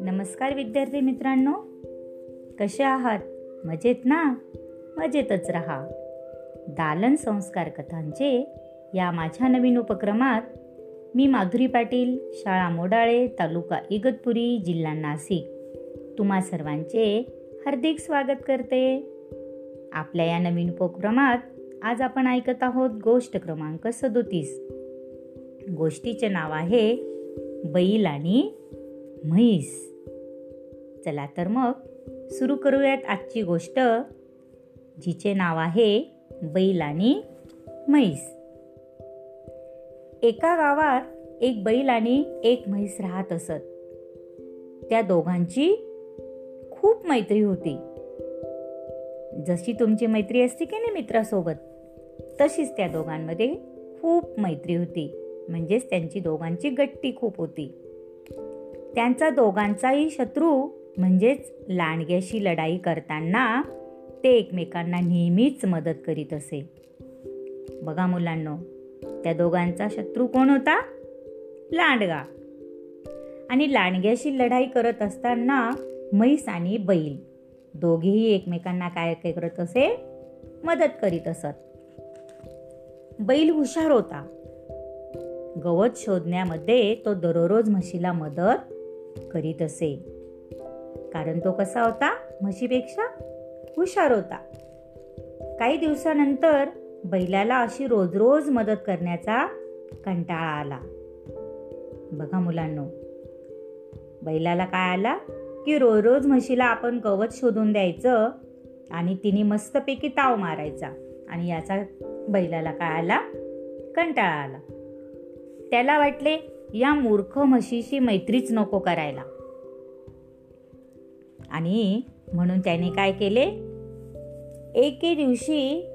नमस्कार विद्यार्थी मित्रांनो. कसे आहात? मजेत ना? मजेतच रहा. दालन संस्कार कथांचे या माझ्या नवीन उपक्रमात मी माधुरी पाटील शाळा मोडाळे तालुका इगतपुरी जिल्हा नाशिक तुम्हा सर्वांचे हार्दिक स्वागत करते. आपल्या या नवीन उपक्रमात आज आपण ऐकत आहोत गोष्ट क्रमांक सदोतीस. गोष्टीचे नाव आहे बैल आणि म्हैस. चला तर मग सुरू करूयात आजची गोष्ट जिचे नाव आहे बैल आणि म्हैस. एका गावात एक बैल आणि एक म्हैस राहत असत. त्या दोघांची खूप मैत्री होती. जशी तुमची मैत्री असते की नाही मित्रासोबत? तशीच त्या दोघांमध्ये खूप मैत्री होती. म्हणजेच त्यांची दोघांची गट्टी खूप होती. त्यांचा दोघांचाही शत्रू म्हणजेच लांडग्याशी लढाई करताना ते एकमेकांना नेहमीच मदत करीत असे. बघा मुलांनो त्या दोघांचा शत्रू कोण होता? लांडगा. आणि लांडग्याशी लढाई करत असताना म्हैस आणि बैल. दोघेही एकमेकांना काय काय करत असे? मदत करीत असत. बैल हुशार होता. गवत शोधण्यामध्ये तो दररोज म्हशीला मदत करीत असे. कारण तो कसा होता? म्हशीपेक्षा हुशार होता. काही दिवसानंतर बैलाला अशी रोज रोज मदत करण्याचा कंटाळा आला. बघा मुलांनो बैलाला काय आला? की रोज रोज म्हशीला आपण गवत शोधून द्यायचं आणि तिने मस्तपैकी ताव मारायचा आणि याचा बैलाला काय आला कंटाळा आला. त्याला वाटले या मूर्ख म्हशीशी मैत्रीच नको करायला. आणि म्हणून त्याने काय केले? एके दिवशी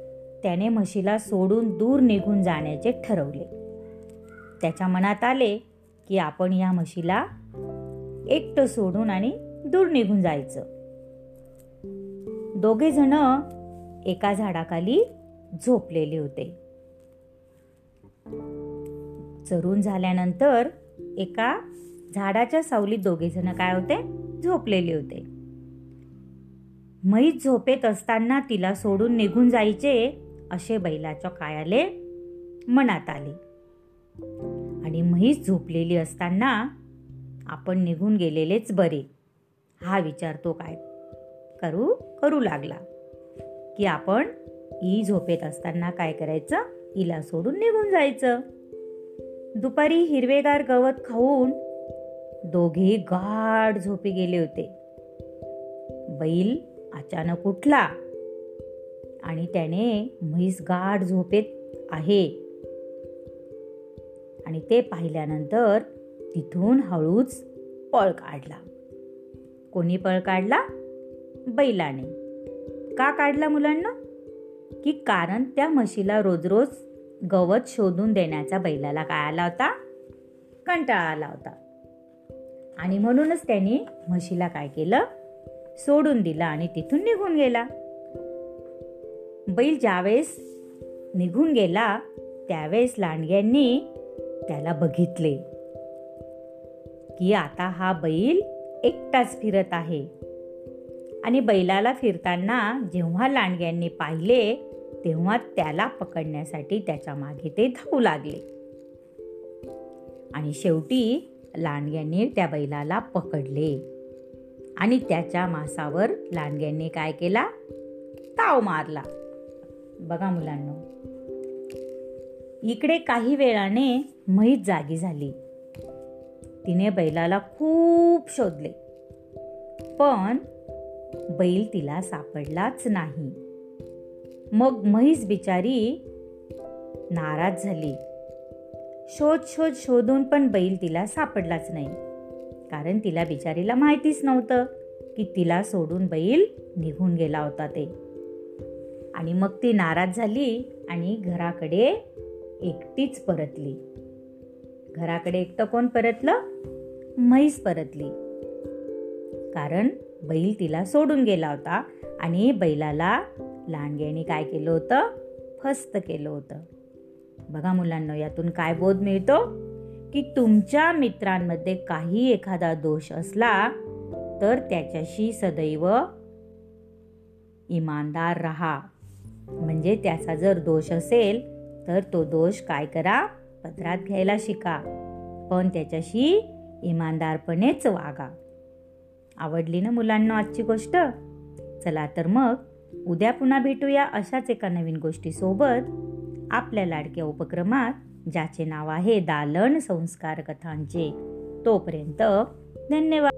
त्याने म्हशीला सोडून दूर निघून जाण्याचे ठरवले. त्याच्या मनात आले की आपण या म्हशीला एकटं सोडून आणि दूर निघून जायचं. दोघे जण एका झाडाखाली झोपलेले होते. चरून झाल्यानंतर एका झाडाच्या सावलीत दोघे जण काय होते? झोपलेले होते. म्हैस झोपेत असताना तिला सोडून निघून जायचे असे बैलाच्या कायाले मनात आले. आणि म्हैस झोपलेली असताना आपण निघून गेलेलेच बरे. हा विचार तो काय करू करू लागला की आपण ई झोपेत असताना काय करायचं? तिला सोडून निघून जायचं. दुपारी हिरवेगार गवत खाऊन दोघे गाढ झोपे गेले होते. बैल अचानक उठला आणि त्याने म्हैस गाढ झोपेत आहे. आणि ते पाहिल्यानंतर तिथून हळूच पळ काढला. कोणी पळ काढला? बैलाने. का काढला मुलांना? की कारण त्या म्हशीला रोज रोज गवत शोधून देण्याचा बैलाला काय आला होता कंटाळा आला होता आणि म्हणूनच त्यांनी म्हशीला काय केलं? सोडून दिलं आणि तिथून निघून गेला. बैल ज्यावेळेस निघून गेला त्यावेळेस लांडग्यांनी त्याला बघितले की आता हा बैल एकटाच फिरत आहे. आणि बैलाला फिरताना जेव्हा लांडग्यांनी पाहिले तेव्हा त्याला पकडण्यासाठी त्याच्यामागे ते धावू लागले. आणि शेवटी लांडग्यांनी त्या बैलाला पकडले. आणि त्याच्या मासावर लांडग्यांनी काय केला? ताव मारला. बघा मुलांना इकडे काही वेळाने म्हैस जागी झाली. तिने बैलाला खूप शोधले. पण बैल तिला सापडलाच नाही. मग म्हैस बिचारी नाराज झाली. शोध शोध शोधून पण बैल तिला सापडलाच नाही. कारण तिला बिचारीला माहितीच नव्हतं की तिला सोडून बैल निघून गेला होता ते. आणि मग ती नाराज झाली आणि घराकडे एकटीच परतली. घराकडे एकटं कोण परतलं? म्हैस परतली. कारण बैल तिला सोडून गेला होता आणि बैलाला लांडग्याने काय केलं होतं? फस्त केलं होतं. बघा मुलांना यातून काय बोध मिळतो? की तुमच्या मित्रांमध्ये काही एखादा दोष असला तर त्याच्याशी सदैव इमानदार राहा. म्हणजे त्याचा जर दोष असेल तर तो दोष काय करा? पदरात घ्यायला शिका. पण त्याच्याशी इमानदारपणेच वागा. आवडली ना मुलांना आजची गोष्ट? चला तर मग उद्या पुन्हा भेटूया अशाच एका नवीन गोष्टी सोबत आपल्या लाडक्या उपक्रमात ज्याचे नाव आहे दालन संस्कार कथांचे. तोपर्यंत धन्यवाद.